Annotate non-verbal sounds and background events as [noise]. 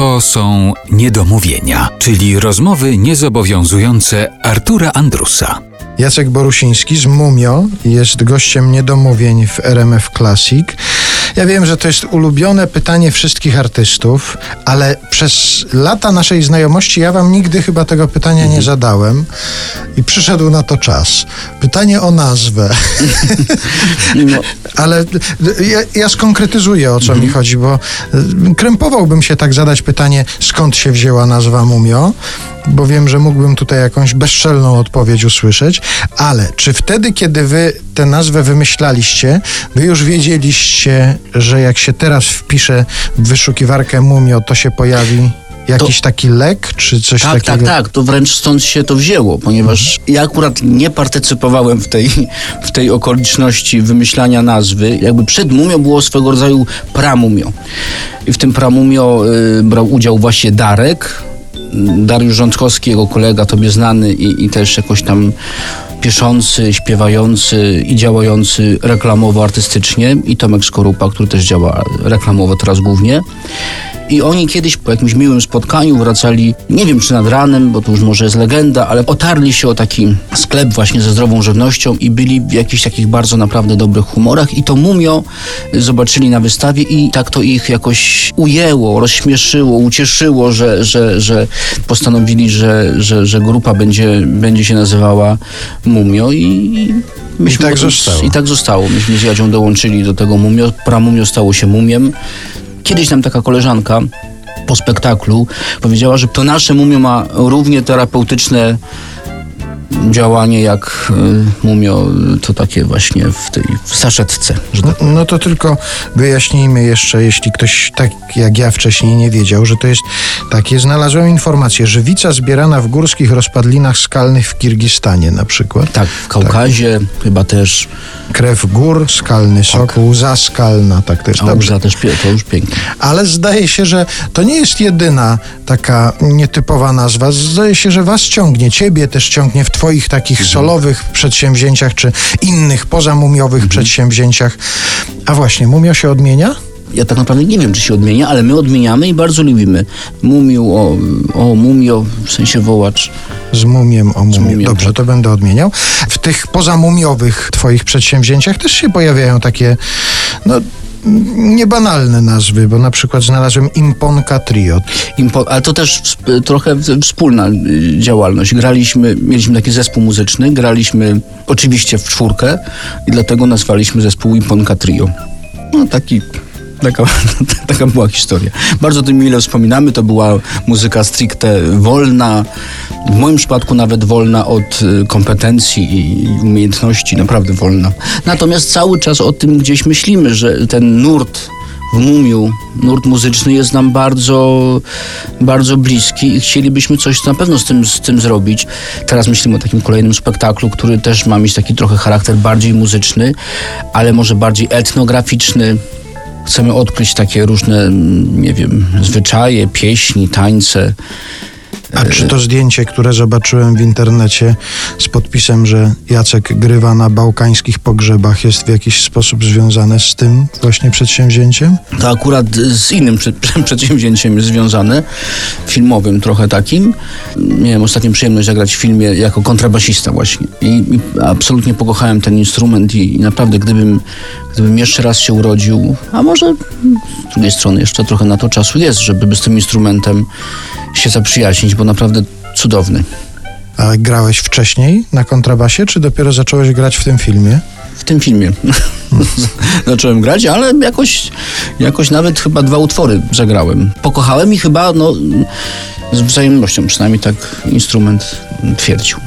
To są niedomówienia, czyli rozmowy niezobowiązujące Artura Andrusa. Jacek Borusiński z Mumio jest gościem niedomówień w RMF Classic. Ja wiem, że to jest ulubione pytanie wszystkich artystów, ale przez lata naszej znajomości ja wam nigdy chyba tego pytania nie zadałem i przyszedł na to czas. Pytanie o nazwę. [laughs] No, Ale ja, ja skonkretyzuję, o co mi chodzi, bo y, krępowałbym się tak zadać pytanie, skąd się wzięła nazwa Mumio, bo wiem, że mógłbym tutaj jakąś bezczelną odpowiedź usłyszeć, ale czy wtedy, kiedy wy tę nazwę wymyślaliście, wy już wiedzieliście, że jak się teraz wpisze w wyszukiwarkę Mumio, to się pojawi jakiś taki lek, czy coś tak, tak, takiego? tak. To wręcz stąd się to wzięło, ponieważ ja akurat nie partycypowałem w tej, w tej okoliczności wymyślania nazwy. Jakby przed Mumio było swego rodzaju pramumio. I w tym pramumio y, brał udział właśnie Darek, Dariusz Rządkowski, jego kolega, tobie znany i, i też jakoś tam pieszący, śpiewający i działający reklamowo artystycznie i Tomek Skorupa, który też działa reklamowo teraz głównie. I oni kiedyś po jakimś miłym spotkaniu wracali, nie wiem czy nad ranem, bo to już może jest legenda, ale otarli się o taki sklep właśnie ze zdrową żywnością i byli w jakichś takich bardzo naprawdę dobrych humorach i to mumio zobaczyli na wystawie i tak to ich jakoś ujęło, rozśmieszyło, ucieszyło, że, że, że postanowili, że, że, że grupa będzie, będzie się nazywała Mumio i myśmy tak potem- zostało. I tak zostało. Myśmy z Jadzią dołączyli do tego Mumio. Pramumio stało się Mumiem. Kiedyś nam taka koleżanka po spektaklu powiedziała, że to nasze mumio ma równie terapeutyczne działanie jak y, mumio to takie właśnie w tej w saszetce, tak No to tylko wyjaśnijmy jeszcze, jeśli ktoś tak jak ja wcześniej nie wiedział, że to jest takie. Znalazłem informację, żywica zbierana w górskich rozpadlinach skalnych w Kirgistanie na przykład. Tak, w Kaukazie chyba też, Krew gór, skalny sok, łza skalna, tak to jest a dobrze. łza też to już pięknie. Ale zdaje się, że to nie jest jedyna taka nietypowa nazwa. Zdaje się, że was ciągnie, ciebie też ciągnie w twoich takich solowych przedsięwzięciach, czy innych pozamumiowych przedsięwzięciach. A właśnie, mumio się odmienia? Ja tak naprawdę nie wiem, czy się odmienia, ale my odmieniamy i bardzo lubimy. Mumiu, o, o mumio, w sensie wołacz. Z mumiem o mumiem, Dobrze, tak. to będę odmieniał. W tych pozamumiowych twoich przedsięwzięciach też się pojawiają takie, no, niebanalne nazwy, bo na przykład znalazłem Imponka Trio. Ale to też trochę wspólna y, działalność. Graliśmy, mieliśmy taki zespół muzyczny, graliśmy oczywiście w czwórkę i dlatego nazwaliśmy zespół Imponka Trio. No taki... Taka, [laughs] taka była historia. Bardzo tym mile wspominamy. To była muzyka stricte wolna, w moim przypadku nawet wolna od y, kompetencji i umiejętności, naprawdę wolna. Natomiast cały czas o tym gdzieś myślimy, że ten nurt w Mumiu, nurt muzyczny jest nam bardzo, bardzo bliski i chcielibyśmy coś na pewno z tym, z tym zrobić. Teraz myślimy o takim kolejnym spektaklu, który też ma mieć taki trochę charakter bardziej muzyczny, ale może bardziej etnograficzny. Chcemy odkryć takie różne, mm, nie wiem, zwyczaje, pieśni, tańce. A czy to zdjęcie, które zobaczyłem w internecie z podpisem, że Jacek grywa na bałkańskich pogrzebach, jest w jakiś sposób związane z tym właśnie przedsięwzięciem? To akurat z innym prze- [laughs] przedsięwzięciem jest związane, filmowym trochę takim. Miałem ostatnią przyjemność zagrać w filmie jako kontrabasista właśnie. I, i absolutnie pokochałem ten instrument i, i naprawdę gdybym, gdybym jeszcze raz się urodził, a może z drugiej strony jeszcze trochę na to czasu jest, żeby z tym instrumentem się zaprzyjaźnić, bo naprawdę cudowny. A grałeś wcześniej na kontrabasie, czy dopiero zacząłeś grać w tym filmie? W tym filmie [laughs] zacząłem grać, ale jakoś, jakoś nawet chyba dwa utwory zagrałem. Pokochałem i chyba no, z wzajemnością przynajmniej tak instrument twierdził.